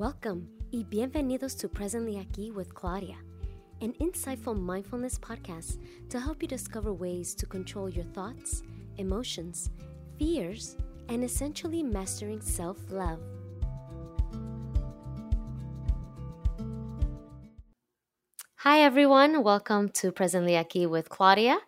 Welcome y bienvenidos to Presently Aquí with Claudia, an insightful mindfulness podcast to help you discover ways to control your thoughts, emotions, fears, and essentially mastering self love. Hi, everyone. Welcome to Presently Aquí with Claudia.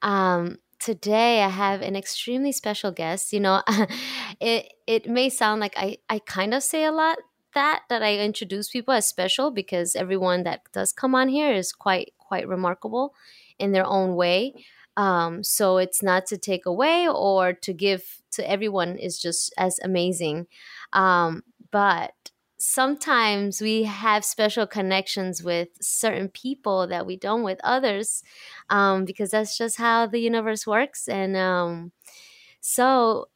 Um, today I have an extremely special guest. You know, it it may sound like I I kind of say a lot that that I introduce people as special because everyone that does come on here is quite quite remarkable in their own way. Um, so it's not to take away or to give to everyone is just as amazing. Um, but sometimes we have special connections with certain people that we don't with others um, because that's just how the universe works. And um, so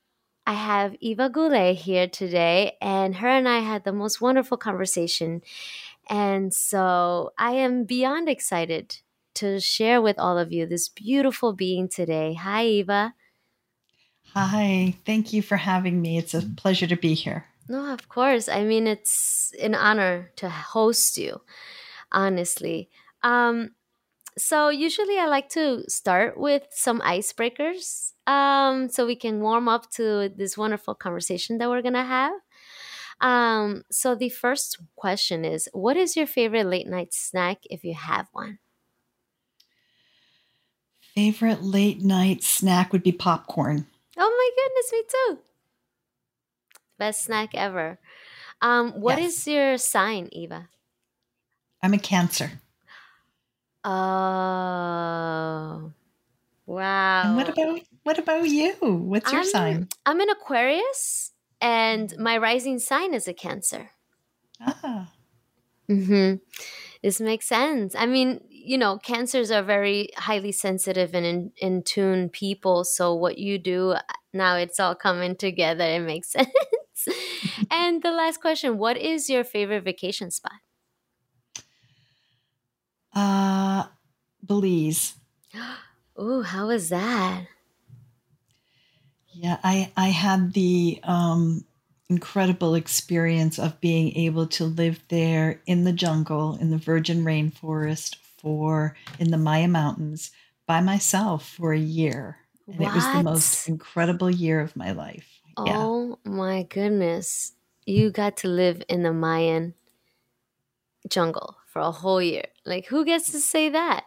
I have Eva Goulet here today, and her and I had the most wonderful conversation. And so I am beyond excited to share with all of you this beautiful being today. Hi, Eva. Hi, thank you for having me. It's a pleasure to be here. No, of course. I mean, it's an honor to host you, honestly. Um, so, usually I like to start with some icebreakers um, so we can warm up to this wonderful conversation that we're going to have. Um, so, the first question is What is your favorite late night snack if you have one? Favorite late night snack would be popcorn. Oh my goodness, me too. Best snack ever. Um, what yes. is your sign, Eva? I'm a Cancer. Oh, wow. And what about what about you? What's your I'm, sign? I'm an Aquarius, and my rising sign is a Cancer. Ah. Hmm. This makes sense. I mean, you know, cancers are very highly sensitive and in, in tune people. So what you do now, it's all coming together. It makes sense. and the last question: What is your favorite vacation spot? Uh, Belize. Ooh, how was that? Yeah, I I had the um, incredible experience of being able to live there in the jungle in the virgin rainforest for in the Maya Mountains by myself for a year. And what? it was the most incredible year of my life. Oh yeah. my goodness. You got to live in the Mayan jungle for a whole year. Like, who gets to say that?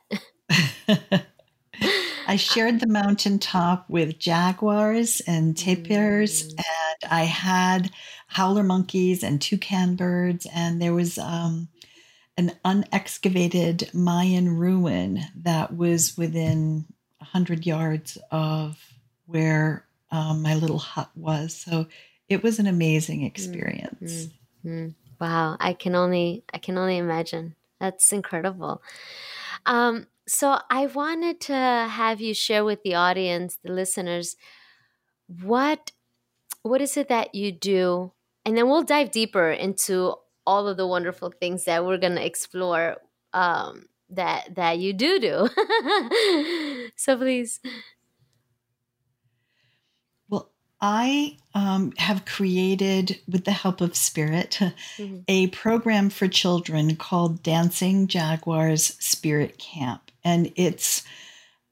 I shared the mountaintop with jaguars and tapirs, mm. and I had howler monkeys and toucan birds, and there was um, an unexcavated Mayan ruin that was within 100 yards of where um, my little hut was. So it was an amazing experience. Mm-hmm. Wow, I can only I can only imagine. That's incredible. Um, so I wanted to have you share with the audience, the listeners, what what is it that you do, and then we'll dive deeper into all of the wonderful things that we're going to explore um, that that you do do. so please. Well, I um, have created, with the help of Spirit, mm-hmm. a program for children called Dancing Jaguars Spirit Camp. And it's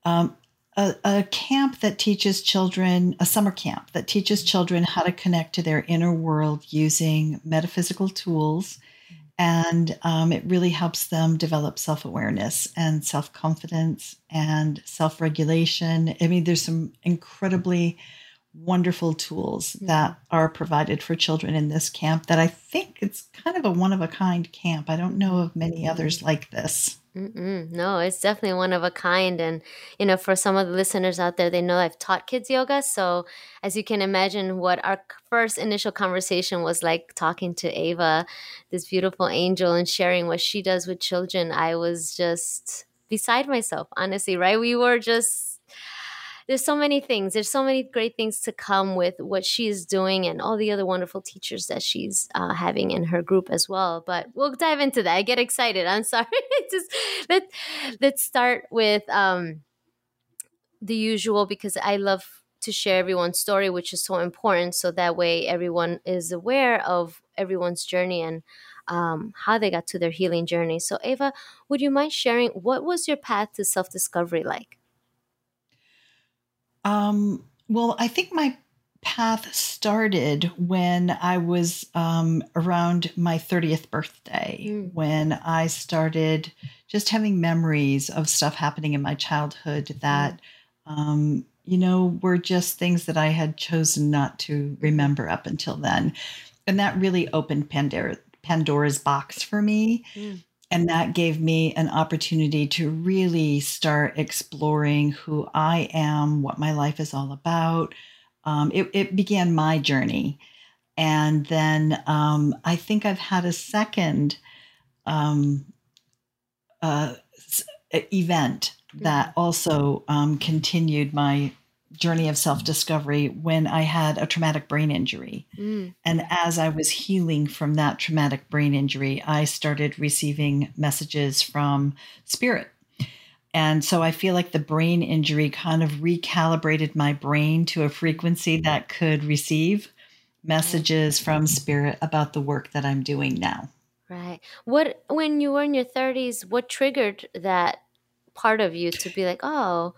um, a, a, camp that teaches children, a summer camp that teaches children how to connect to their inner world using metaphysical tools. And um, it really helps them develop self awareness and self confidence and self regulation. I mean, there's some incredibly wonderful tools mm-hmm. that are provided for children in this camp that I think it's kind of a one of a kind camp. I don't know of many others like this. Mm-mm. No, it's definitely one of a kind. And, you know, for some of the listeners out there, they know I've taught kids yoga. So, as you can imagine, what our first initial conversation was like talking to Ava, this beautiful angel, and sharing what she does with children, I was just beside myself, honestly, right? We were just there's so many things. There's so many great things to come with what she is doing and all the other wonderful teachers that she's uh, having in her group as well. But we'll dive into that. I get excited. I'm sorry. Just let let's start with um, the usual because I love to share everyone's story, which is so important. So that way everyone is aware of everyone's journey and um, how they got to their healing journey. So, Ava, would you mind sharing what was your path to self discovery like? Um, well, I think my path started when I was um, around my 30th birthday, mm. when I started just having memories of stuff happening in my childhood that, mm. um, you know, were just things that I had chosen not to remember up until then. And that really opened Pandora, Pandora's box for me. Mm. And that gave me an opportunity to really start exploring who I am, what my life is all about. Um, it, it, began my journey. And then um, I think I've had a second um, uh, event that also um, continued my journey of self discovery when I had a traumatic brain injury. Mm. And as I was healing from that traumatic brain injury, I started receiving messages from spirit. And so I feel like the brain injury kind of recalibrated my brain to a frequency that could receive messages from spirit about the work that I'm doing now. Right. What when you were in your 30s, what triggered that part of you to be like, "Oh,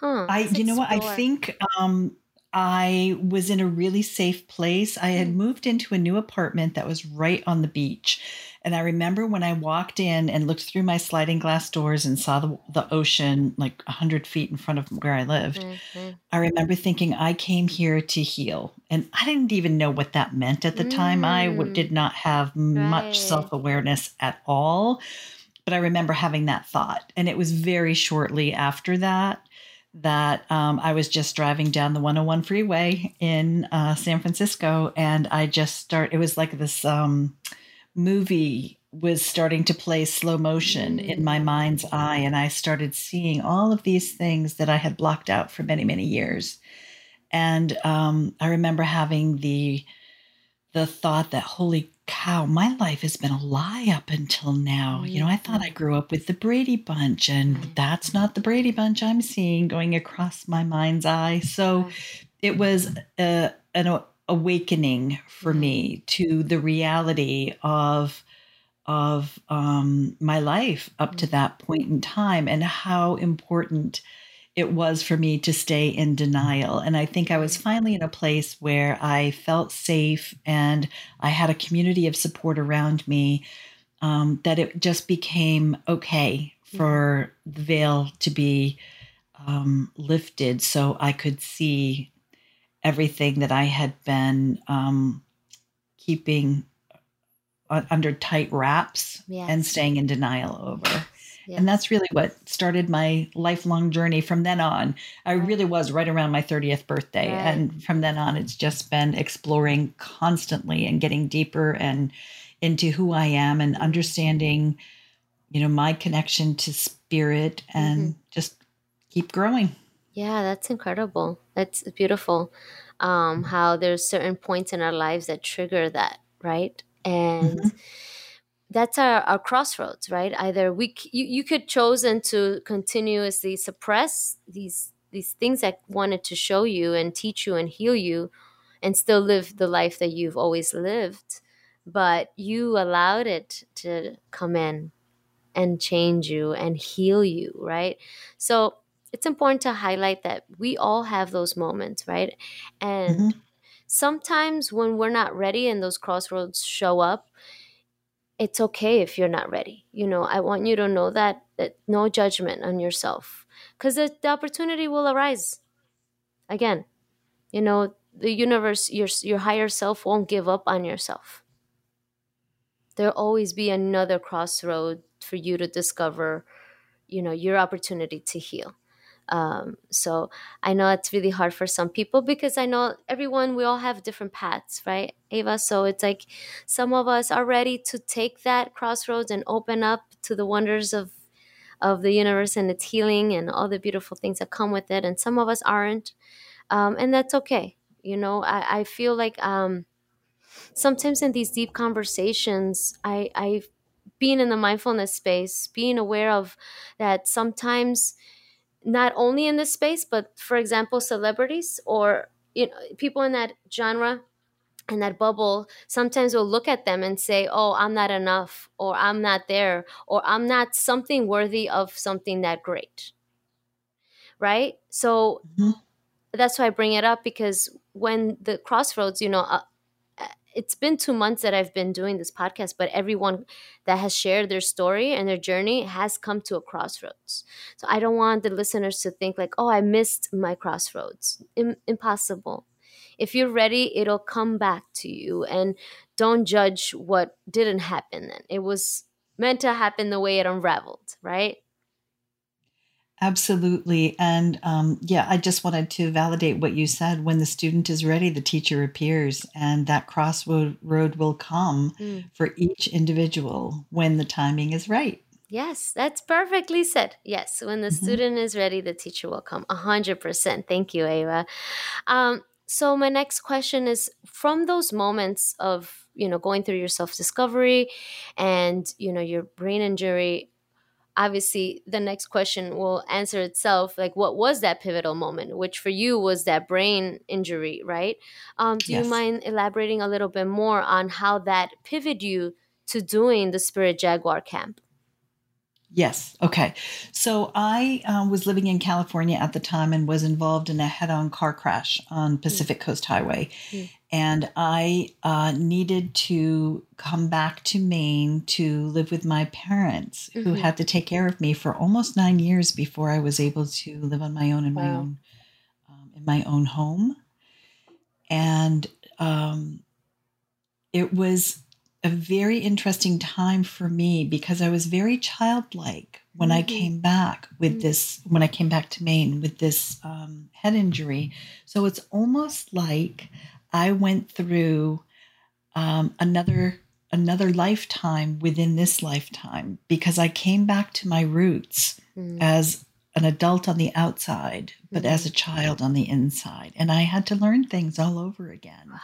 Huh. I, you know what? I think um, I was in a really safe place. I had mm. moved into a new apartment that was right on the beach. And I remember when I walked in and looked through my sliding glass doors and saw the, the ocean like 100 feet in front of where I lived, mm-hmm. I remember thinking, I came here to heal. And I didn't even know what that meant at the mm. time. I w- did mm. not have right. much self awareness at all. But I remember having that thought. And it was very shortly after that that um, I was just driving down the 101 freeway in uh, San Francisco, and I just start. It was like this um, movie was starting to play slow motion in my mind's eye, and I started seeing all of these things that I had blocked out for many, many years. And um, I remember having the the thought that, holy cow, my life has been a lie up until now. You know, I thought I mm-hmm. grew up with the Brady Bunch, and mm-hmm. that's not the Brady Bunch I'm seeing going across my mind's eye. So it was a, an awakening for me mm-hmm. to the reality of of um, my life up to that point in time and how important it was for me to stay in denial. And I think I was finally in a place where I felt safe and I had a community of support around me um, that it just became okay for the veil to be um, lifted so I could see everything that I had been um, keeping under tight wraps yes. and staying in denial over. And that's really what started my lifelong journey from then on. I right. really was right around my 30th birthday. Right. And from then on, it's just been exploring constantly and getting deeper and into who I am and understanding, you know, my connection to spirit and mm-hmm. just keep growing. Yeah, that's incredible. That's beautiful. Um, how there's certain points in our lives that trigger that, right? And mm-hmm that's our, our crossroads right? Either we you, you could chosen to continuously suppress these these things that wanted to show you and teach you and heal you and still live the life that you've always lived but you allowed it to come in and change you and heal you right? So it's important to highlight that we all have those moments right? And mm-hmm. sometimes when we're not ready and those crossroads show up it's okay if you're not ready. You know, I want you to know that, that no judgment on yourself because the, the opportunity will arise. Again, you know, the universe, your, your higher self won't give up on yourself. There'll always be another crossroad for you to discover, you know, your opportunity to heal. Um, so I know it's really hard for some people because I know everyone, we all have different paths, right, Ava? So it's like some of us are ready to take that crossroads and open up to the wonders of of the universe and its healing and all the beautiful things that come with it. And some of us aren't. Um, and that's okay. You know, I, I feel like um, sometimes in these deep conversations, I, I being in the mindfulness space, being aware of that sometimes not only in this space, but for example, celebrities or you know people in that genre and that bubble sometimes we'll look at them and say oh i'm not enough or i'm not there or i'm not something worthy of something that great right so mm-hmm. that's why i bring it up because when the crossroads you know uh, it's been two months that i've been doing this podcast but everyone that has shared their story and their journey has come to a crossroads so i don't want the listeners to think like oh i missed my crossroads I- impossible if you're ready, it'll come back to you. And don't judge what didn't happen then. It was meant to happen the way it unraveled, right? Absolutely. And um, yeah, I just wanted to validate what you said. When the student is ready, the teacher appears, and that crossroad road will come mm. for each individual when the timing is right. Yes, that's perfectly said. Yes, when the mm-hmm. student is ready, the teacher will come. A hundred percent. Thank you, Ava. Um, so my next question is from those moments of you know going through your self discovery and you know your brain injury obviously the next question will answer itself like what was that pivotal moment which for you was that brain injury right um, do yes. you mind elaborating a little bit more on how that pivoted you to doing the spirit jaguar camp Yes. Okay. So I uh, was living in California at the time and was involved in a head on car crash on mm. Pacific mm. Coast Highway. Mm. And I uh, needed to come back to Maine to live with my parents, mm-hmm. who had to take care of me for almost nine years before I was able to live on my own in wow. my own um, in my own home. And um, it was a very interesting time for me because I was very childlike when mm-hmm. I came back with mm-hmm. this, when I came back to Maine with this um, head injury. So it's almost like I went through um, another another lifetime within this lifetime because I came back to my roots mm-hmm. as an adult on the outside, but as a mm-hmm. child on the inside. And I had to learn things all over again. Wow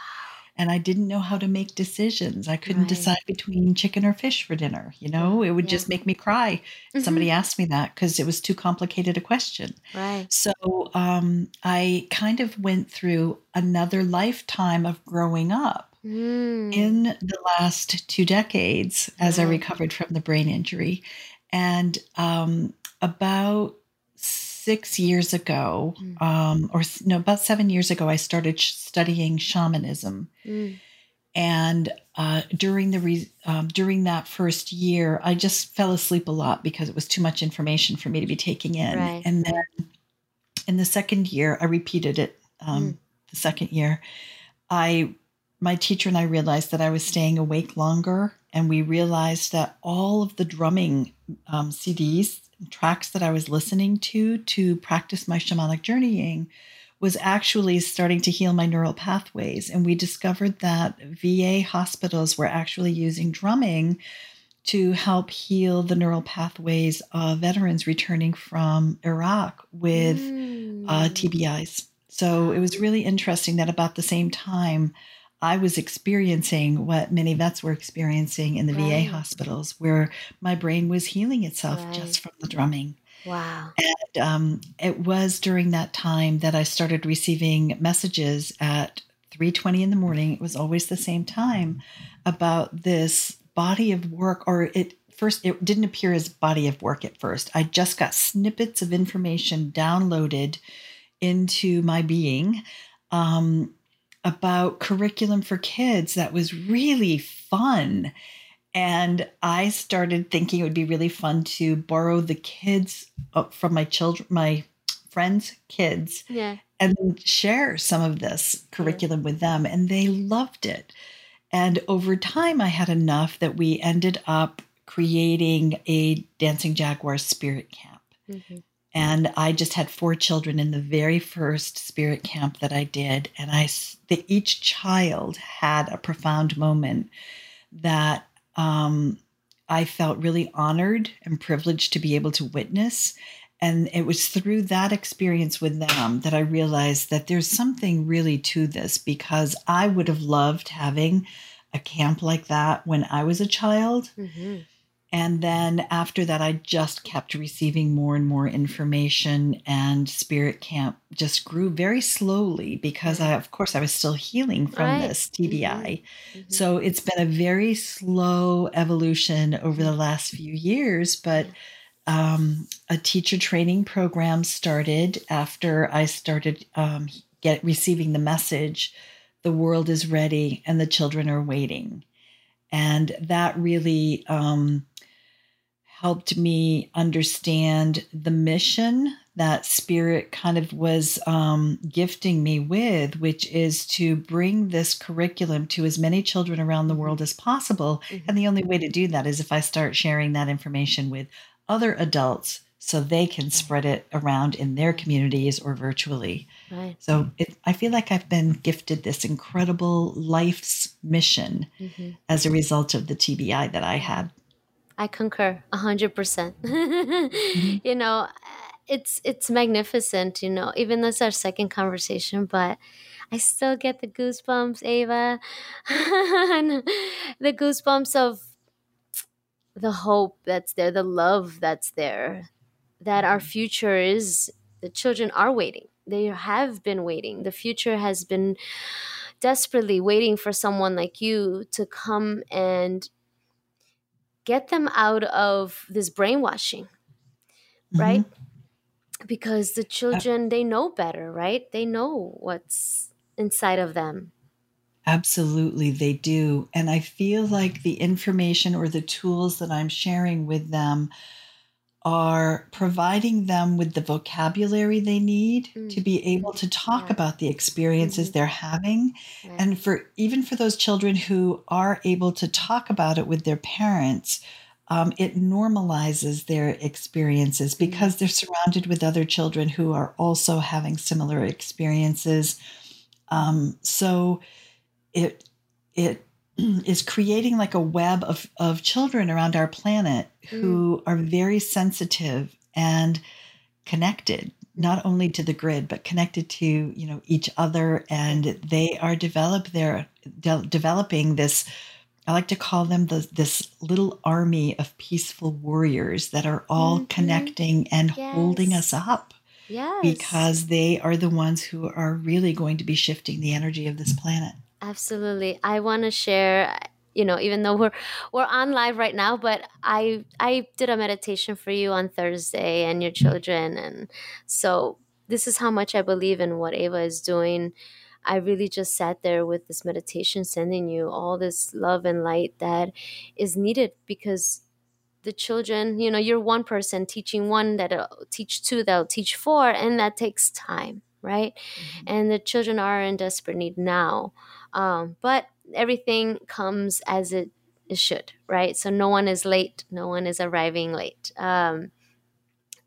and I didn't know how to make decisions. I couldn't right. decide between chicken or fish for dinner. You know, it would yeah. just make me cry. Mm-hmm. Somebody asked me that because it was too complicated a question. Right. So um, I kind of went through another lifetime of growing up mm. in the last two decades as I recovered from the brain injury. And um, about six years ago, mm. um, or no, about seven years ago, I started sh- studying shamanism. Mm. And uh, during the re- um, during that first year, I just fell asleep a lot because it was too much information for me to be taking in. Right. And then in the second year, I repeated it. Um, mm. The second year, I my teacher and I realized that I was staying awake longer, and we realized that all of the drumming um, CDs tracks that I was listening to to practice my shamanic journeying was actually starting to heal my neural pathways. And we discovered that VA hospitals were actually using drumming to help heal the neural pathways of veterans returning from Iraq with uh, mm. uh, TBIs. So it was really interesting that about the same time, I was experiencing what many vets were experiencing in the right. VA hospitals, where my brain was healing itself right. just from the drumming. Wow. And um, it was during that time that I started receiving messages at 3:20 in the morning. It was always the same time about this body of work, or it first it didn't appear as body of work at first. I just got snippets of information downloaded into my being. Um, about curriculum for kids that was really fun. And I started thinking it would be really fun to borrow the kids uh, from my children, my friends' kids, yeah. and share some of this curriculum with them. And they loved it. And over time, I had enough that we ended up creating a Dancing Jaguar Spirit Camp. Mm-hmm. And I just had four children in the very first spirit camp that I did. And I, the, each child had a profound moment that um, I felt really honored and privileged to be able to witness. And it was through that experience with them that I realized that there's something really to this because I would have loved having a camp like that when I was a child. Mm-hmm And then after that, I just kept receiving more and more information, and Spirit Camp just grew very slowly because I, of course, I was still healing from right. this TBI. Mm-hmm. Mm-hmm. So it's been a very slow evolution over the last few years, but um, a teacher training program started after I started um, get receiving the message the world is ready and the children are waiting and that really um, helped me understand the mission that spirit kind of was um, gifting me with, which is to bring this curriculum to as many children around the world as possible. Mm-hmm. And the only way to do that is if I start sharing that information with other adults so they can spread it around in their communities or virtually. Right. So it, I feel like I've been gifted this incredible life's mission mm-hmm. as a result of the TBI that I had. I concur a hundred percent. Mm-hmm. You know, it's it's magnificent. You know, even though it's our second conversation, but I still get the goosebumps, Ava, the goosebumps of the hope that's there, the love that's there, that our mm-hmm. future is. The children are waiting. They have been waiting. The future has been desperately waiting for someone like you to come and get them out of this brainwashing mm-hmm. right? Because the children they know better right? They know what's inside of them. Absolutely they do. And i feel like the information or the tools that i'm sharing with them are providing them with the vocabulary they need mm. to be able to talk yeah. about the experiences mm-hmm. they're having yeah. and for even for those children who are able to talk about it with their parents um, it normalizes their experiences mm. because they're surrounded with other children who are also having similar experiences um, so it it is creating like a web of, of children around our planet who mm. are very sensitive and connected not only to the grid but connected to you know each other and they are develop their de- developing this i like to call them the, this little army of peaceful warriors that are all mm-hmm. connecting and yes. holding us up yes. because they are the ones who are really going to be shifting the energy of this planet Absolutely. I want to share you know even though we're we're on live right now but i i did a meditation for you on thursday and your children and so this is how much i believe in what ava is doing i really just sat there with this meditation sending you all this love and light that is needed because the children you know you're one person teaching one that'll teach two that'll teach four and that takes time right mm-hmm. and the children are in desperate need now um, but everything comes as it, it should, right? So no one is late, no one is arriving late. Um,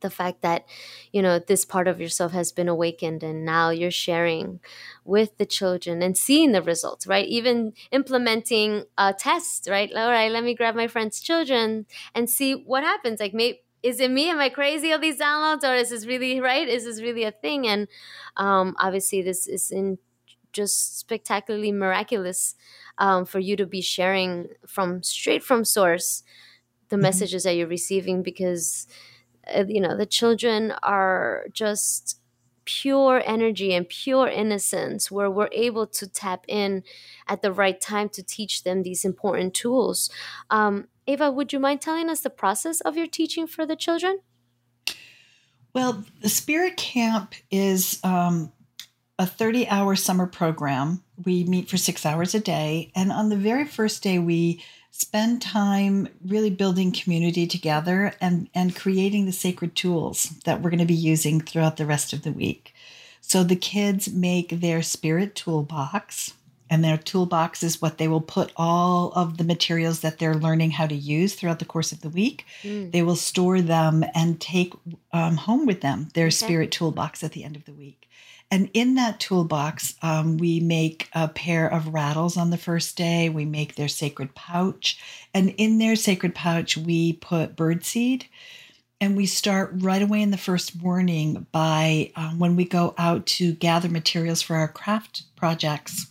the fact that you know this part of yourself has been awakened and now you're sharing with the children and seeing the results right? Even implementing a test right? All right let me grab my friend's children and see what happens. Like maybe is it me? Am i crazy All these downloads or is this really right? Is this really a thing? And um, obviously this is in just spectacularly miraculous um, for you to be sharing from straight from source the mm-hmm. messages that you're receiving because uh, you know the children are just pure energy and pure innocence where we're able to tap in at the right time to teach them these important tools um, ava would you mind telling us the process of your teaching for the children well the spirit camp is um, a 30 hour summer program. We meet for six hours a day. And on the very first day, we spend time really building community together and, and creating the sacred tools that we're going to be using throughout the rest of the week. So the kids make their spirit toolbox, and their toolbox is what they will put all of the materials that they're learning how to use throughout the course of the week. Mm. They will store them and take um, home with them their okay. spirit toolbox at the end of the week. And in that toolbox, um, we make a pair of rattles on the first day. We make their sacred pouch. And in their sacred pouch, we put birdseed. And we start right away in the first morning by um, when we go out to gather materials for our craft projects.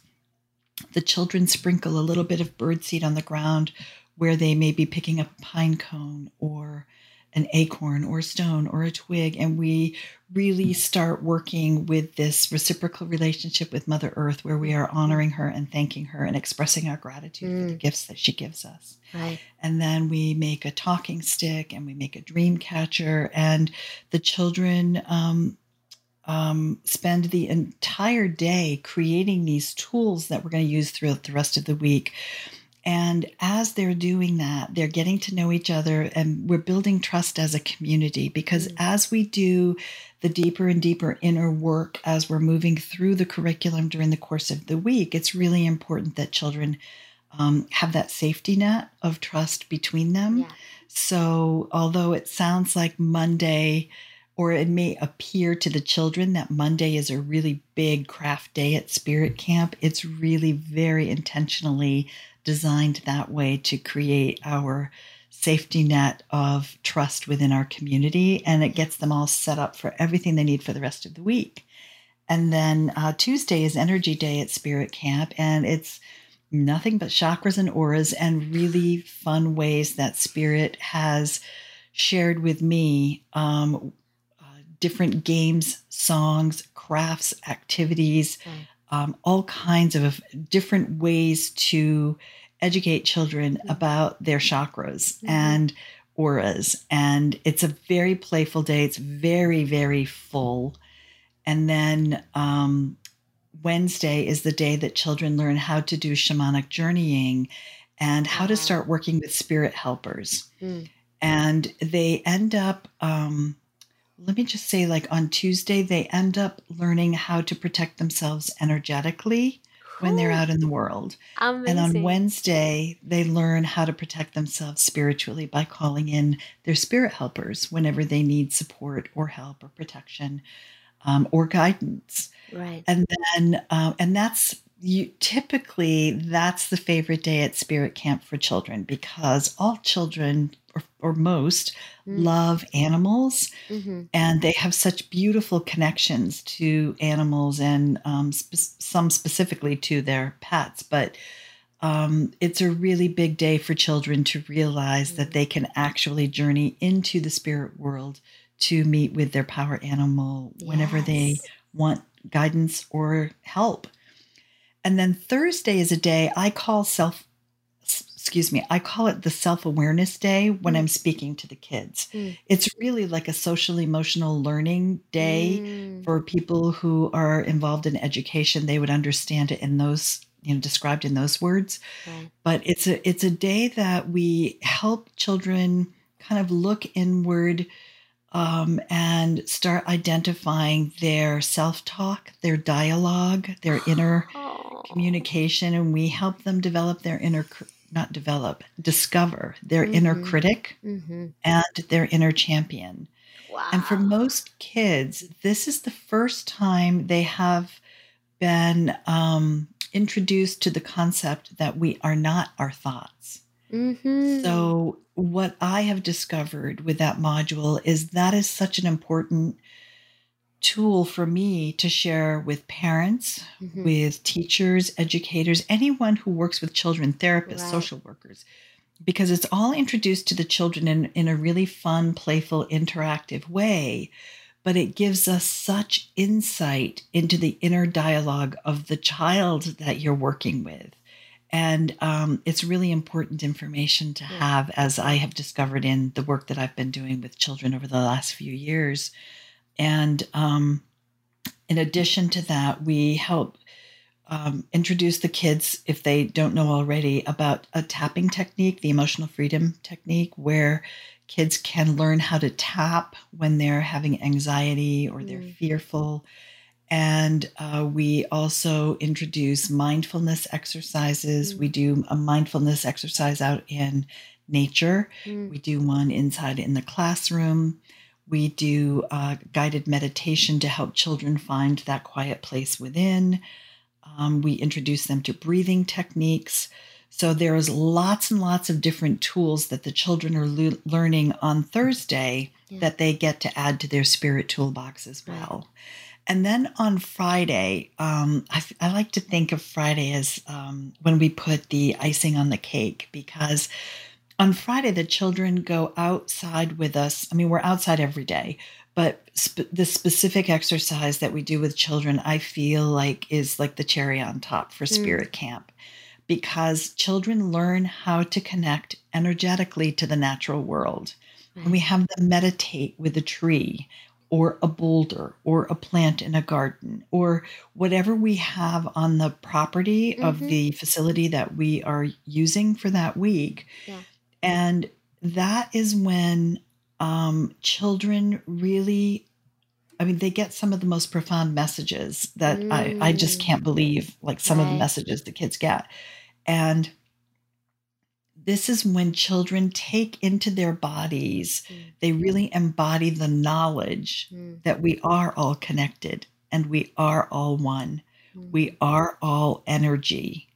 The children sprinkle a little bit of birdseed on the ground where they may be picking up a pine cone or an acorn or a stone or a twig. And we really start working with this reciprocal relationship with Mother Earth where we are honoring her and thanking her and expressing our gratitude mm. for the mm. gifts that she gives us. Right. And then we make a talking stick and we make a dream catcher, and the children um, um, spend the entire day creating these tools that we're going to use throughout the rest of the week and as they're doing that, they're getting to know each other and we're building trust as a community because mm-hmm. as we do the deeper and deeper inner work as we're moving through the curriculum during the course of the week, it's really important that children um, have that safety net of trust between them. Yeah. So, although it sounds like Monday, or it may appear to the children that Monday is a really big craft day at Spirit Camp, it's really very intentionally designed that way to create our safety net of trust within our community and it gets them all set up for everything they need for the rest of the week. And then uh, Tuesday is Energy Day at Spirit Camp, and it's nothing but chakras and auras and really fun ways that Spirit has shared with me um, uh, different games, songs, crafts, activities, mm um, all kinds of different ways to educate children mm-hmm. about their chakras mm-hmm. and auras. And it's a very playful day. It's very, very full. And then um, Wednesday is the day that children learn how to do shamanic journeying and how to start working with spirit helpers. Mm. And they end up um, let me just say, like on Tuesday, they end up learning how to protect themselves energetically when they're out in the world. Amazing. And on Wednesday, they learn how to protect themselves spiritually by calling in their spirit helpers whenever they need support or help or protection um, or guidance. Right. And then, uh, and that's you typically that's the favorite day at spirit camp for children because all children or, or most mm. love animals mm-hmm. and they have such beautiful connections to animals and um, spe- some specifically to their pets but um, it's a really big day for children to realize mm. that they can actually journey into the spirit world to meet with their power animal whenever they want guidance or help and then Thursday is a day I call self excuse me, I call it the self awareness day when mm. I'm speaking to the kids. Mm. It's really like a social emotional learning day mm. for people who are involved in education. They would understand it in those, you know, described in those words. Right. But it's a it's a day that we help children kind of look inward um, and start identifying their self talk, their dialogue, their inner communication, and we help them develop their inner not develop, discover their mm-hmm. inner critic mm-hmm. and their inner champion. Wow. And for most kids, this is the first time they have been um, introduced to the concept that we are not our thoughts. Mm-hmm. So, what I have discovered with that module is that is such an important tool for me to share with parents, mm-hmm. with teachers, educators, anyone who works with children, therapists, right. social workers, because it's all introduced to the children in, in a really fun, playful, interactive way. But it gives us such insight into the inner dialogue of the child that you're working with. And um, it's really important information to have, as I have discovered in the work that I've been doing with children over the last few years and um, in addition to that, we help um, introduce the kids, if they don't know already, about a tapping technique, the emotional freedom technique, where kids can learn how to tap when they're having anxiety or they're mm. fearful. And uh, we also introduce mindfulness exercises. Mm. We do a mindfulness exercise out in nature. Mm. We do one inside in the classroom. We do uh, guided meditation to help children find that quiet place within. Um, we introduce them to breathing techniques. So there's lots and lots of different tools that the children are le- learning on Thursday yeah. that they get to add to their spirit toolbox as well. Right. And then on Friday, um, I, I, like to think of Friday as um, when we put the icing on the cake because on Friday, the children go outside with us. I mean, we're outside every day, but sp- the specific exercise that we do with children, I feel like is like the cherry on top for Spirit mm. Camp because children learn how to connect energetically to the natural world. Right. And we have them meditate with a tree or a boulder or a plant in a garden or whatever we have on the property mm-hmm. of the facility that we are using for that week. Yeah. And that is when um, children really, I mean, they get some of the most profound messages that mm. I, I just mm. can't believe, like some right. of the messages the kids get. And this is when children take into their bodies, mm. they really embody the knowledge mm. that we are all connected and we are all one. Mm. We are all energy.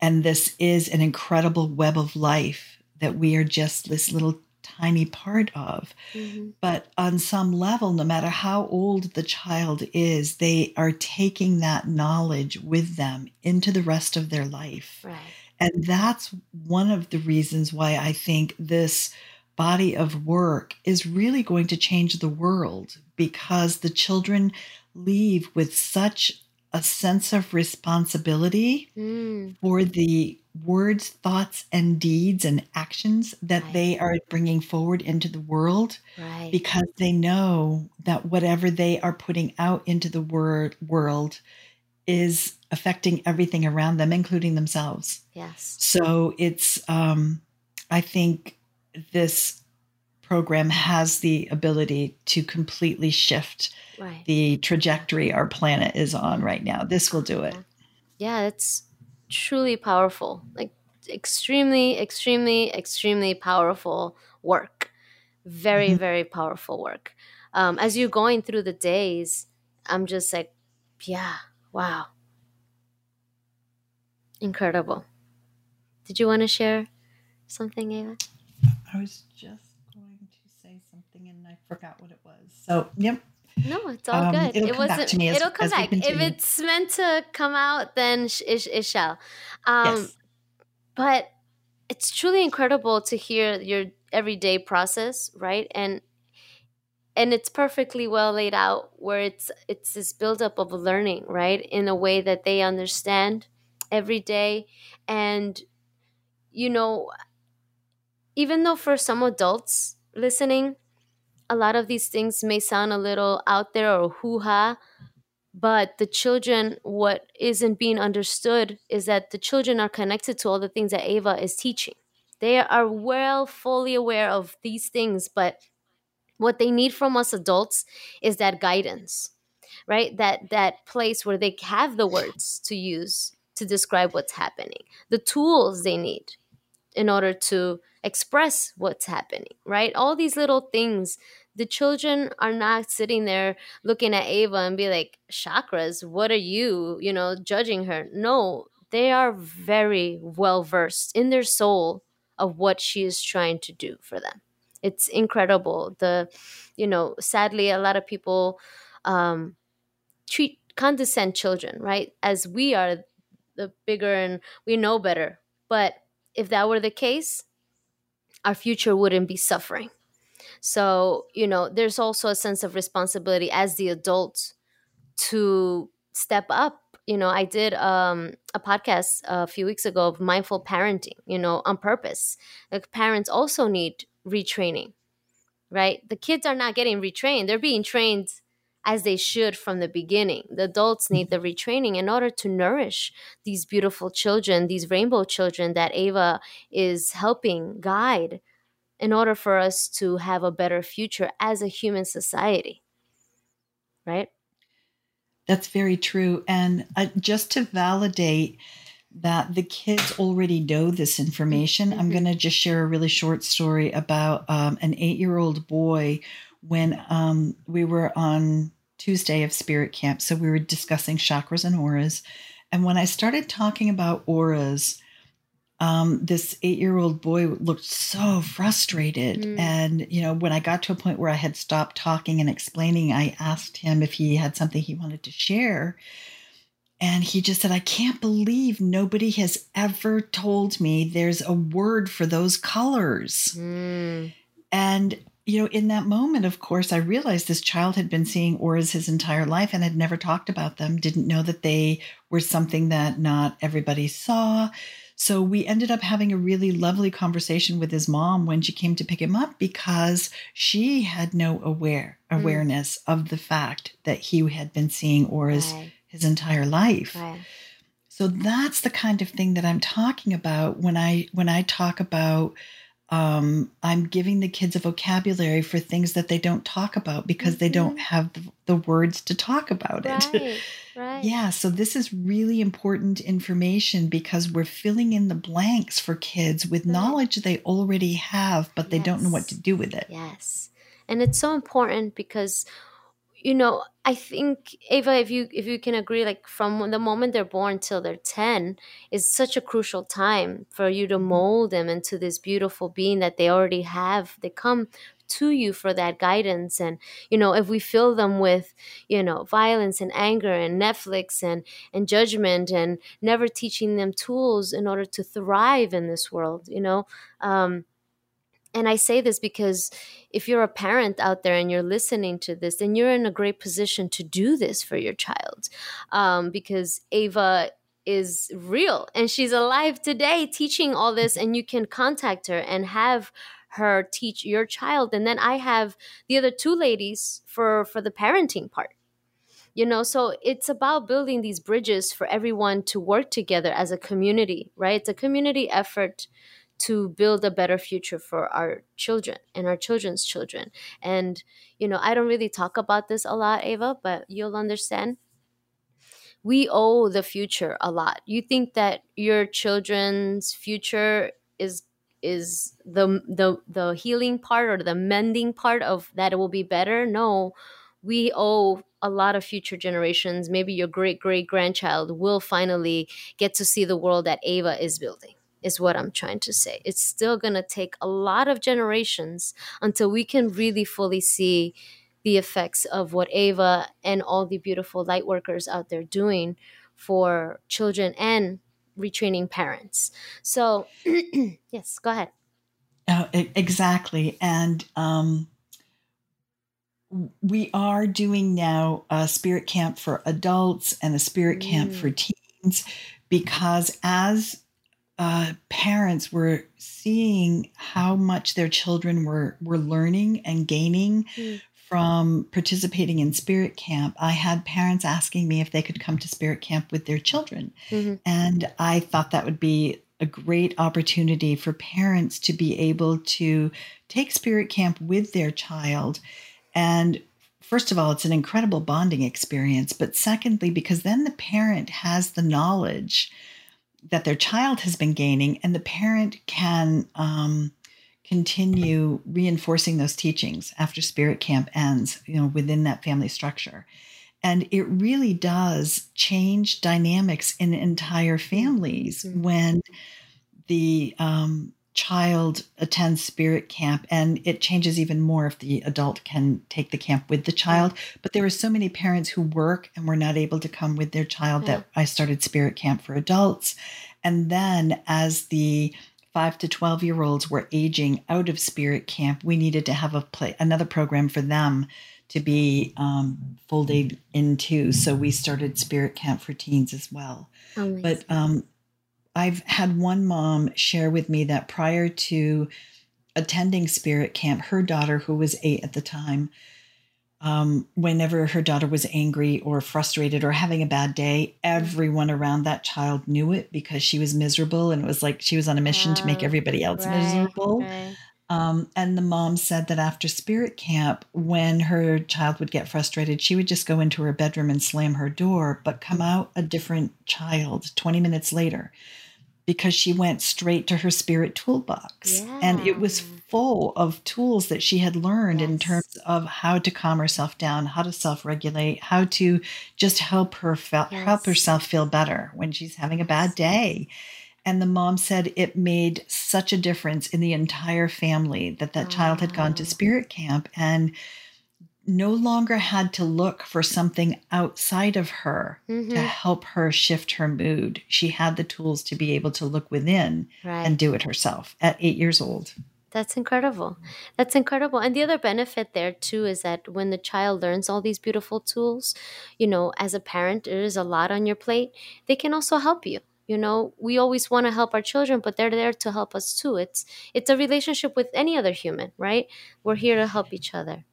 And this is an incredible web of life that we are just this little tiny part of. Mm-hmm. But on some level, no matter how old the child is, they are taking that knowledge with them into the rest of their life. Right. And that's one of the reasons why I think this body of work is really going to change the world because the children leave with such a sense of responsibility mm. for the words, thoughts, and deeds and actions that right. they are bringing forward into the world right. because they know that whatever they are putting out into the word, world is affecting everything around them, including themselves. Yes. So it's, um, I think this program has the ability to completely shift right. the trajectory our planet is on right now. This will do it. Yeah, it's truly powerful. Like extremely, extremely, extremely powerful work. Very, mm-hmm. very powerful work. Um, as you're going through the days, I'm just like, yeah, wow. Incredible. Did you want to share something, Ava? I was just going to say something and I forgot what it was. So, yep, no, it's all um, good. It'll it come back to me. As, it'll come back. If it's meant to come out, then it, it shall. Um, yes. But it's truly incredible to hear your everyday process, right? And and it's perfectly well laid out where it's it's this buildup of learning, right? In a way that they understand every day, and you know, even though for some adults listening a lot of these things may sound a little out there or hoo ha, but the children, what isn't being understood is that the children are connected to all the things that Ava is teaching. They are well, fully aware of these things, but what they need from us adults is that guidance, right? That that place where they have the words to use to describe what's happening, the tools they need in order to express what's happening, right? All these little things. The children are not sitting there looking at Ava and be like, chakras, what are you, you know, judging her? No, they are very well versed in their soul of what she is trying to do for them. It's incredible. The, you know, sadly, a lot of people um, treat condescend children, right? As we are the bigger and we know better. But if that were the case, our future wouldn't be suffering. So, you know, there's also a sense of responsibility as the adult to step up. You know, I did um, a podcast a few weeks ago of mindful parenting, you know, on purpose. Like parents also need retraining, right? The kids are not getting retrained, they're being trained as they should from the beginning. The adults need the retraining in order to nourish these beautiful children, these rainbow children that Ava is helping guide in order for us to have a better future as a human society. Right? That's very true. And uh, just to validate that the kids already know this information, mm-hmm. I'm going to just share a really short story about um, an eight year old boy when um, we were on Tuesday of Spirit Camp. So we were discussing chakras and auras. And when I started talking about auras, um, this eight year old boy looked so frustrated. Mm. And, you know, when I got to a point where I had stopped talking and explaining, I asked him if he had something he wanted to share. and he just said, I can't believe nobody has ever told me there's a word for those colors. Mm. And, you know, in that moment, of course, I realized this child had been seeing auras his entire life and had never talked about them, didn't know that they were something that not everybody saw. So we ended up having a really lovely conversation with his mom when she came to pick him up because she had no aware mm. awareness mm. of the fact that he had been seeing auras right. his entire life. Right. So that's the kind of thing that I'm talking about when I when I talk about um, I'm giving the kids a vocabulary for things that they don't talk about because mm-hmm. they don't mm-hmm. have the, the, words to talk about it. Right, right. yeah, so this is really important information because we're filling in the blanks for kids with right. knowledge they already have, but they yes. don't know what to do with it. Yes. And it's so important because you know i think ava if you if you can agree like from the moment they're born till they're 10 is such a crucial time for you to mm-hmm. mold them into this beautiful being that they already have they come to you for that guidance and you know if we fill them with you know violence and anger and netflix and and judgment and never teaching them tools in order to thrive in this world you know um and I say this because if you're a parent out there and you're listening to this, then you're in a great position to do this for your child. Um, because Ava is real and she's alive today teaching all this, and you can contact her and have her teach your child. And then I have the other two ladies for for the parenting part you know so it's about building these bridges for everyone to work together as a community right it's a community effort to build a better future for our children and our children's children. And, you know, I don't really talk about this a lot, Ava, but you'll understand. We owe the future a lot. You think that your children's future is is the the the healing part or the mending part of that it will be better? No. We owe a lot of future generations, maybe your great great grandchild will finally get to see the world that Ava is building is what I'm trying to say. It's still going to take a lot of generations until we can really fully see the effects of what Ava and all the beautiful light workers out there doing for children and retraining parents. So, yes, go ahead. Oh, exactly. And um, we are doing now a spirit camp for adults and a spirit camp mm. for teens because as uh, parents were seeing how much their children were were learning and gaining mm. from participating in spirit camp i had parents asking me if they could come to spirit camp with their children mm-hmm. and i thought that would be a great opportunity for parents to be able to take spirit camp with their child and first of all, it's an incredible bonding experience. But secondly, because then the parent has the knowledge that their child has been gaining, and the parent can um, continue reinforcing those teachings after spirit camp ends, you know, within that family structure. And it really does change dynamics in entire families mm-hmm. when the um, child attends spirit camp and it changes even more if the adult can take the camp with the child but there are so many parents who work and were not able to come with their child yeah. that i started spirit camp for adults and then as the 5 to 12 year olds were aging out of spirit camp we needed to have a play another program for them to be um, folded into so we started spirit camp for teens as well Amazing. but um, I've had one mom share with me that prior to attending spirit camp, her daughter, who was eight at the time, um, whenever her daughter was angry or frustrated or having a bad day, everyone around that child knew it because she was miserable and it was like she was on a mission to make everybody else right, miserable. Right. Um, and the mom said that after spirit camp, when her child would get frustrated, she would just go into her bedroom and slam her door, but come out a different child 20 minutes later because she went straight to her spirit toolbox yeah. and it was full of tools that she had learned yes. in terms of how to calm herself down how to self-regulate how to just help her fe- yes. help herself feel better when she's having a bad day and the mom said it made such a difference in the entire family that that child had gone to ah. spirit camp and no longer had to look for something outside of her mm-hmm. to help her shift her mood. She had the tools to be able to look within right. and do it herself at eight years old. That's incredible. That's incredible. And the other benefit there too is that when the child learns all these beautiful tools, you know, as a parent, there is a lot on your plate. They can also help you. You know, we always want to help our children, but they're there to help us too. It's it's a relationship with any other human, right? We're here to help each other.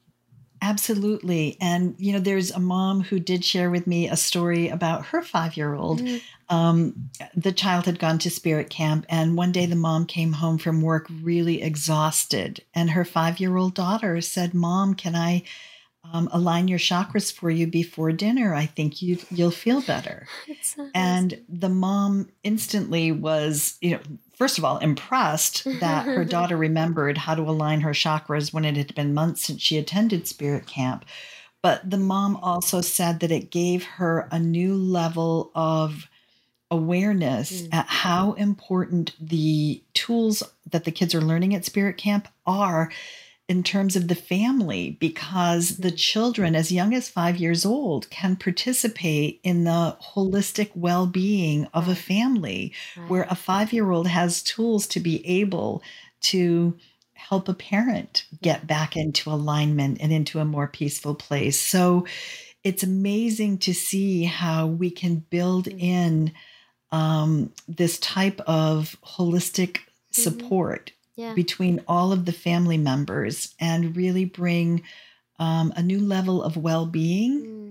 Absolutely. And, you know, there's a mom who did share with me a story about her five year old. Mm-hmm. Um, the child had gone to spirit camp, and one day the mom came home from work really exhausted. And her five year old daughter said, Mom, can I um, align your chakras for you before dinner. I think you you'll feel better. So and the mom instantly was, you know, first of all impressed that her daughter remembered how to align her chakras when it had been months since she attended spirit camp. But the mom also said that it gave her a new level of awareness mm. at how important the tools that the kids are learning at spirit camp are in terms of the family because the children as young as 5 years old can participate in the holistic well-being of a family right. where a 5-year-old has tools to be able to help a parent get back into alignment and into a more peaceful place. So it's amazing to see how we can build mm-hmm. in um, this type of holistic mm-hmm. support yeah. between all of the family members and really bring um, a new level of well being. Mm.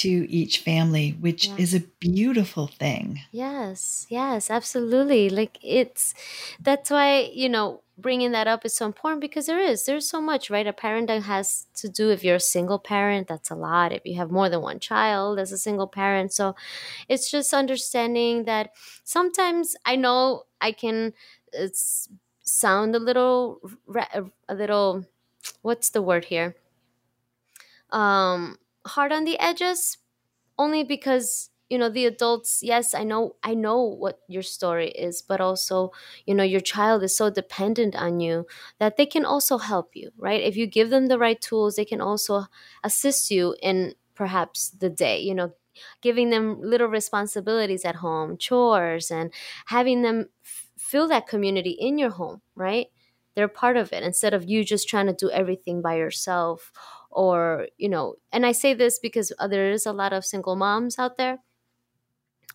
To each family, which yeah. is a beautiful thing. Yes, yes, absolutely. Like it's that's why, you know, bringing that up is so important because there is there's so much right a parent that has to do if you're a single parent that's a lot if you have more than one child as a single parent so it's just understanding that sometimes i know i can it's sound a little a little what's the word here? Um hard on the edges only because you know the adults yes i know i know what your story is but also you know your child is so dependent on you that they can also help you right? If you give them the right tools they can also assist you in perhaps the day you know giving them little responsibilities at home chores and having them feel that community in your home, right? They're part of it instead of you just trying to do everything by yourself or, you know, and I say this because uh, there is a lot of single moms out there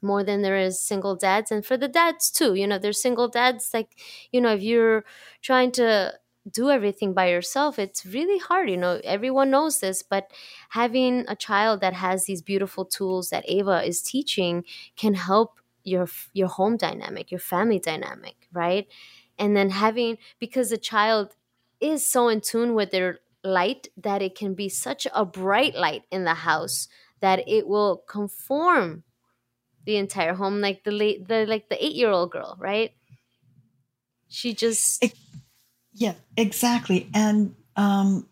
more than there is single dads and for the dads too you know there's single dads like you know if you're trying to do everything by yourself it's really hard you know everyone knows this but having a child that has these beautiful tools that ava is teaching can help your your home dynamic your family dynamic right? And then having because the child is so in tune with their light that it can be such a bright light in the house that it will conform the entire home like the late the like the 8 year old girl right? She just it, yeah exactly. And um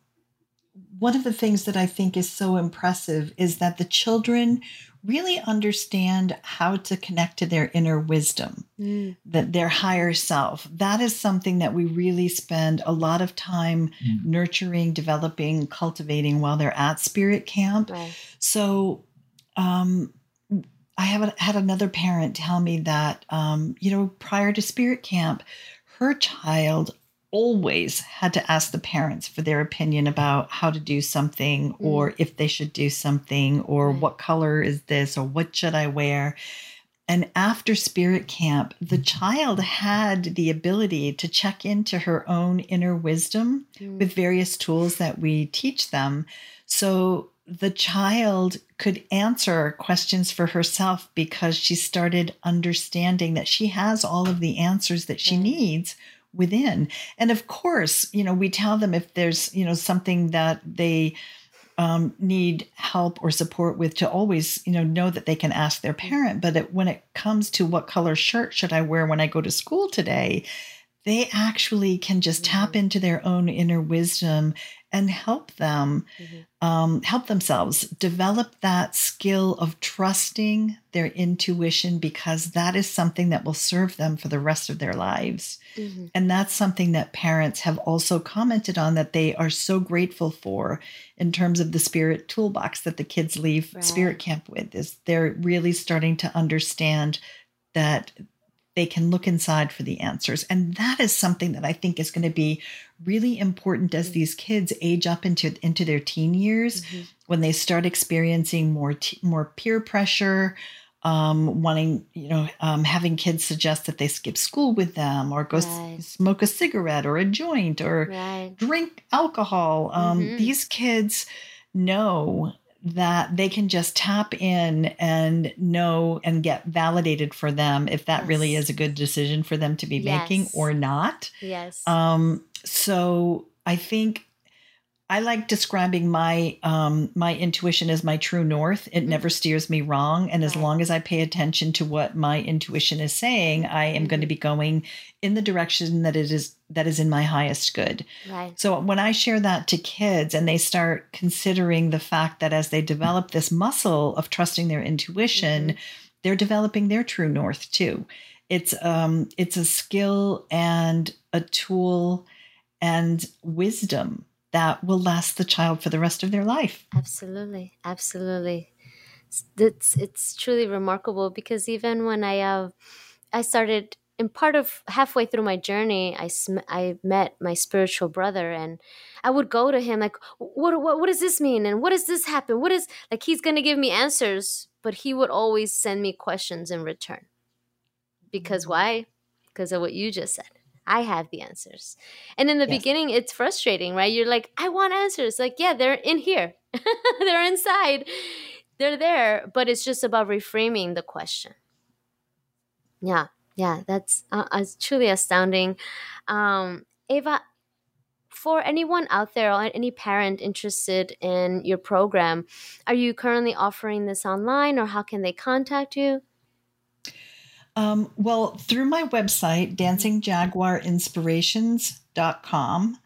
one of the things that I think is so impressive is that the children really understand how to connect to their inner wisdom, mm. that their higher self. That is something that we really spend a lot of time mm. nurturing, developing, cultivating while they're at spirit camp. Right. So, um, I have had another parent tell me that, um, you know, prior to spirit camp, her child always had to ask the parents for their opinion about how to do something mm. or if they should do something or right. what color is this or what should I wear. And after spirit camp, the child had the ability to check into her own inner wisdom mm. with various tools that we teach them. So the child could answer questions for herself because she started understanding that she has all of the answers that she needs within. And of course, you know, we tell them if there's, you know, something that they um, need help or support with to always, you know, know that they can ask their parent. But it, when it comes to what color shirt should I wear when I go to school today, they actually can just mm-hmm. tap into their own inner wisdom and help them mm-hmm. um, help themselves develop that skill of trusting their intuition because that is something that will serve them for the rest of their lives mm-hmm. and that's something that parents have also commented on that they are so grateful for in terms of the spirit toolbox that the kids leave right. spirit camp with is they're really starting to understand that they can look inside for the answers. And that is something that I think is going to be really important as these kids age up into into their teen years mm-hmm. when they start experiencing more t- more peer pressure um, wanting, you know, um, having kids suggest that they skip school with them or go right. s- smoke a cigarette or a joint or right. drink alcohol. Um, mm-hmm. These kids know that they can just tap in and know and get validated for them if that yes. really is a good decision for them to be yes. making or not. Yes. Um, so I think I like describing my um, my intuition as my true north. It mm-hmm. never steers me wrong, and as long as I pay attention to what my intuition is saying, I am mm-hmm. going to be going in the direction that it is that is in my highest good. Right. So when I share that to kids, and they start considering the fact that as they develop this muscle of trusting their intuition, mm-hmm. they're developing their true north too. It's um it's a skill and a tool and wisdom that will last the child for the rest of their life. Absolutely, absolutely. It's it's truly remarkable because even when I uh, I started in part of halfway through my journey, I sm- I met my spiritual brother, and I would go to him like, what what what does this mean, and what does this happen? What is like he's gonna give me answers, but he would always send me questions in return. Because mm-hmm. why? Because of what you just said. I have the answers. And in the yes. beginning, it's frustrating, right? You're like, I want answers. Like, yeah, they're in here, they're inside, they're there. But it's just about reframing the question. Yeah, yeah, that's uh, it's truly astounding. Um, Eva, for anyone out there or any parent interested in your program, are you currently offering this online or how can they contact you? Um, well, through my website, dancingjaguarinspirations.com,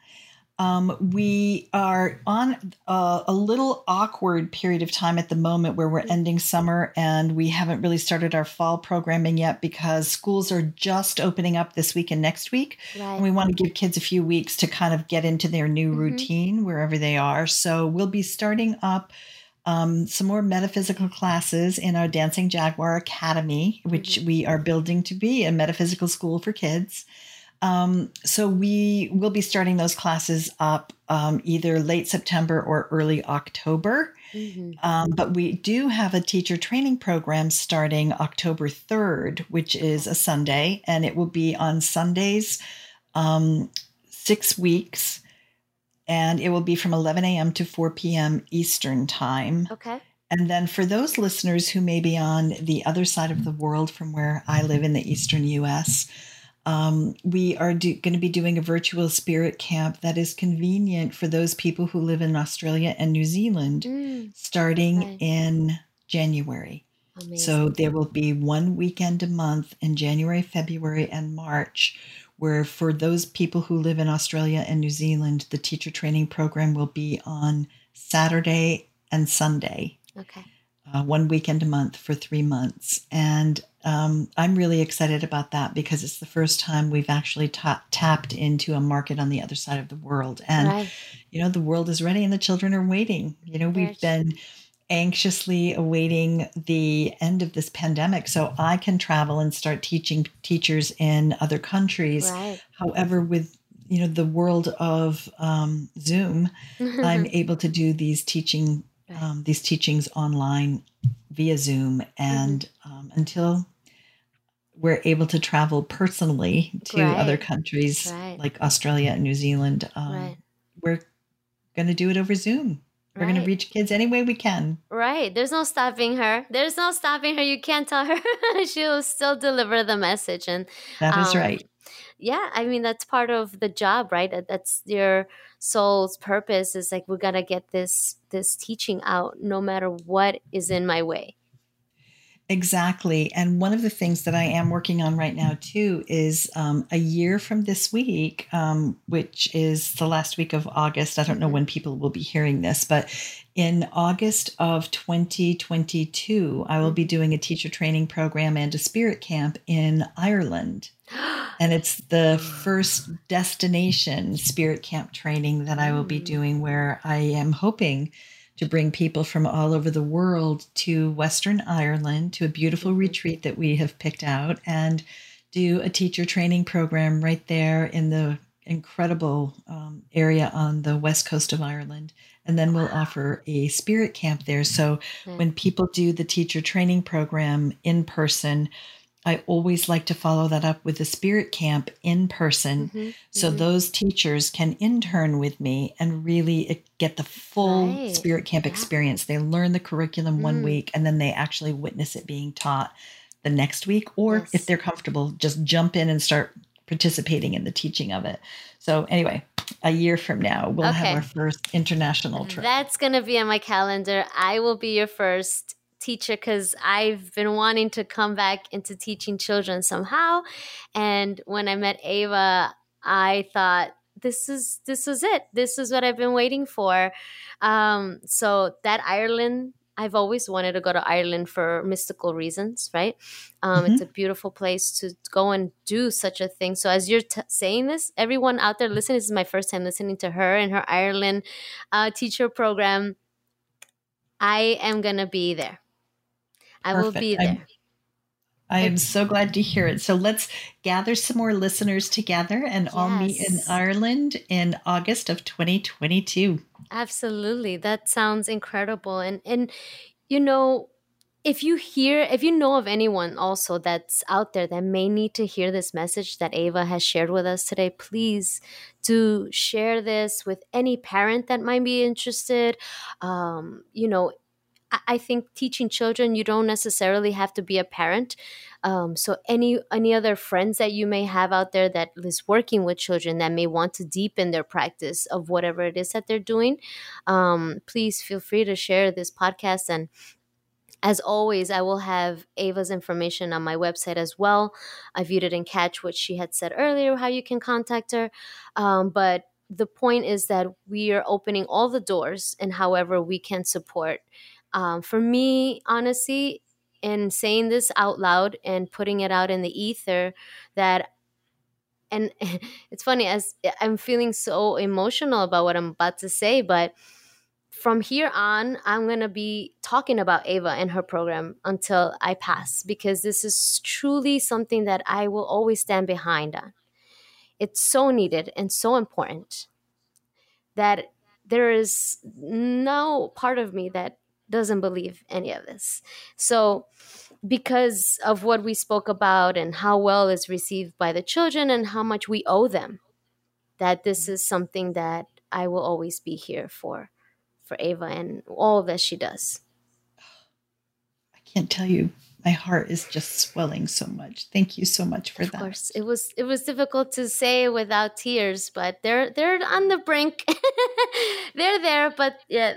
um, we are on a, a, little awkward period of time at the moment where we're ending summer and we haven't really started our fall programming yet because schools are just opening up this week and next week. Right. And we want to give kids a few weeks to kind of get into their new mm-hmm. routine wherever they are. So we'll be starting up um, some more metaphysical classes in our Dancing Jaguar Academy, which mm-hmm. we are building to be a metaphysical school for kids. Um, so we will be starting those classes up um, either late September or early October. Mm-hmm. Um, but we do have a teacher training program starting October 3rd, which is a Sunday, and it will be on Sundays, um, six weeks and it will be from 11 a.m. to 4 p.m. Eastern Time. Okay. And then for those listeners who may be on the other side of the world from where I live in the Eastern U.S., um, we are do- going to be doing a virtual spirit camp that is convenient for those people who live in Australia and New Zealand mm. starting nice. in January. Amazing. So there will be one weekend a month in January, February, and March where for those people who live in Australia and New Zealand, the teacher training program will be on Saturday and Sunday. Okay. Uh, one weekend a month for three months. And um, I'm really excited about that because it's the first time we've actually ta- tapped into a market on the other side of the world. And, right. you know, the world is ready and the children are waiting. You know, we've been anxiously awaiting the end of this pandemic so I can travel and start teaching teachers in other countries. Right. However, with you know the world of um, Zoom, I'm able to do these teaching um, these teachings online via Zoom, and mm-hmm. um, until we're able to travel personally to right. other countries right. like Australia and New Zealand, um, we're going to do it over Zoom. We're right. going to reach kids any way we can. Right. There's no stopping her. There's no stopping her. You can't tell her. She'll still deliver the message. And that is um, right. Yeah. I mean, that's part of the job, right? That's your soul's purpose is like, we got to get this, this teaching out no matter what is in my way. Exactly. And one of the things that I am working on right now, too, is um, a year from this week, um, which is the last week of August. I don't know when people will be hearing this, but in August of 2022, I will be doing a teacher training program and a spirit camp in Ireland. And it's the first destination spirit camp training that I will be mm. doing, where I am hoping to bring people from all over the world to Western Ireland to a beautiful mm-hmm. retreat that we have picked out and do a teacher training program right there in the incredible um, area on the west coast of Ireland. And then we'll offer a spirit camp there. So mm-hmm. when people do the teacher training program in person, I always like to follow that up with a spirit camp in person mm-hmm, so mm-hmm. those teachers can intern with me and really eh, get the full right. spirit camp yeah. experience. They learn the curriculum mm. one week and then they actually witness it being taught the next week or yes. if they're comfortable just jump in and start participating in the teaching of it. So anyway, a year from now we'll okay. have our first international trip. That's going to be on my calendar. I will be your first teacher because I've been wanting to come back into teaching children somehow. And when I met Ava, I thought this is this is it. This is what I've been waiting for. Um, so that Ireland I've always wanted to go to Ireland for mystical reasons, right? Um, mm-hmm. It's a beautiful place to go and do such a thing. So, as you're t- saying this, everyone out there listening, this is my first time listening to her and her Ireland uh, teacher program. I am going to be there. I will be there. I'm, I am so glad to hear it. So let's gather some more listeners together and yes. all meet in Ireland in August of 2022. Absolutely. That sounds incredible. And and you know, if you hear if you know of anyone also that's out there that may need to hear this message that Ava has shared with us today, please do share this with any parent that might be interested. Um, you know, I think teaching children, you don't necessarily have to be a parent. Um, so any any other friends that you may have out there that is working with children that may want to deepen their practice of whatever it is that they're doing, um, please feel free to share this podcast. And as always, I will have Ava's information on my website as well. If you didn't catch what she had said earlier, how you can contact her, um, but the point is that we are opening all the doors and however we can support um, for me, honestly, in saying this out loud and putting it out in the ether, that and it's funny as I'm feeling so emotional about what I'm about to say, but from here on, I'm going to be talking about Ava and her program until I pass because this is truly something that I will always stand behind on. It's so needed and so important that there is no part of me that doesn't believe any of this. So, because of what we spoke about and how well it's received by the children and how much we owe them, that this is something that I will always be here for, for Ava and all that she does. I can't tell you. My heart is just swelling so much. Thank you so much for of that. Of course, it was it was difficult to say without tears, but they're they're on the brink. they're there, but yeah,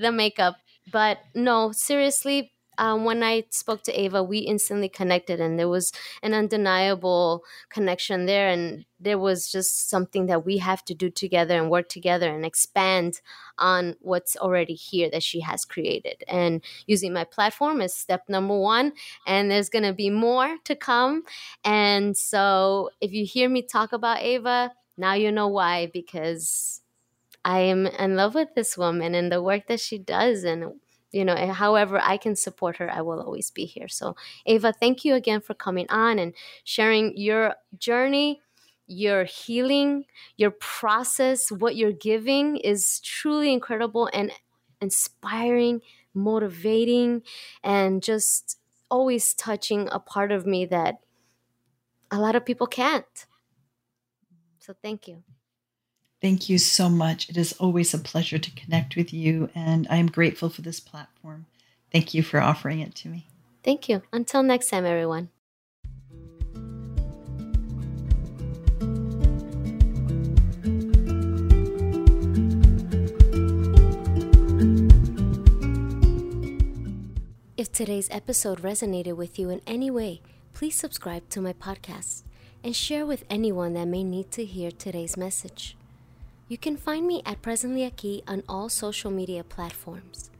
the makeup but no, seriously, um, when I spoke to Ava, we instantly connected, and there was an undeniable connection there. And there was just something that we have to do together and work together and expand on what's already here that she has created. And using my platform is step number one, and there's going to be more to come. And so, if you hear me talk about Ava, now you know why, because I am in love with this woman and the work that she does and you know however i can support her i will always be here. So ava thank you again for coming on and sharing your journey your healing your process what you're giving is truly incredible and inspiring motivating and just always touching a part of me that a lot of people can't. So thank you Thank you so much. It is always a pleasure to connect with you, and I am grateful for this platform. Thank you for offering it to me. Thank you. Until next time, everyone. If today's episode resonated with you in any way, please subscribe to my podcast and share with anyone that may need to hear today's message. You can find me at Presently Aquí on all social media platforms.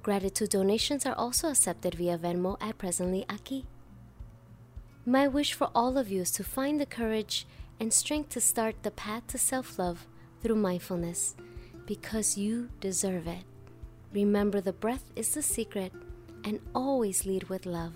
Gratitude donations are also accepted via Venmo at Presently Aquí. My wish for all of you is to find the courage and strength to start the path to self love through mindfulness because you deserve it. Remember, the breath is the secret and always lead with love.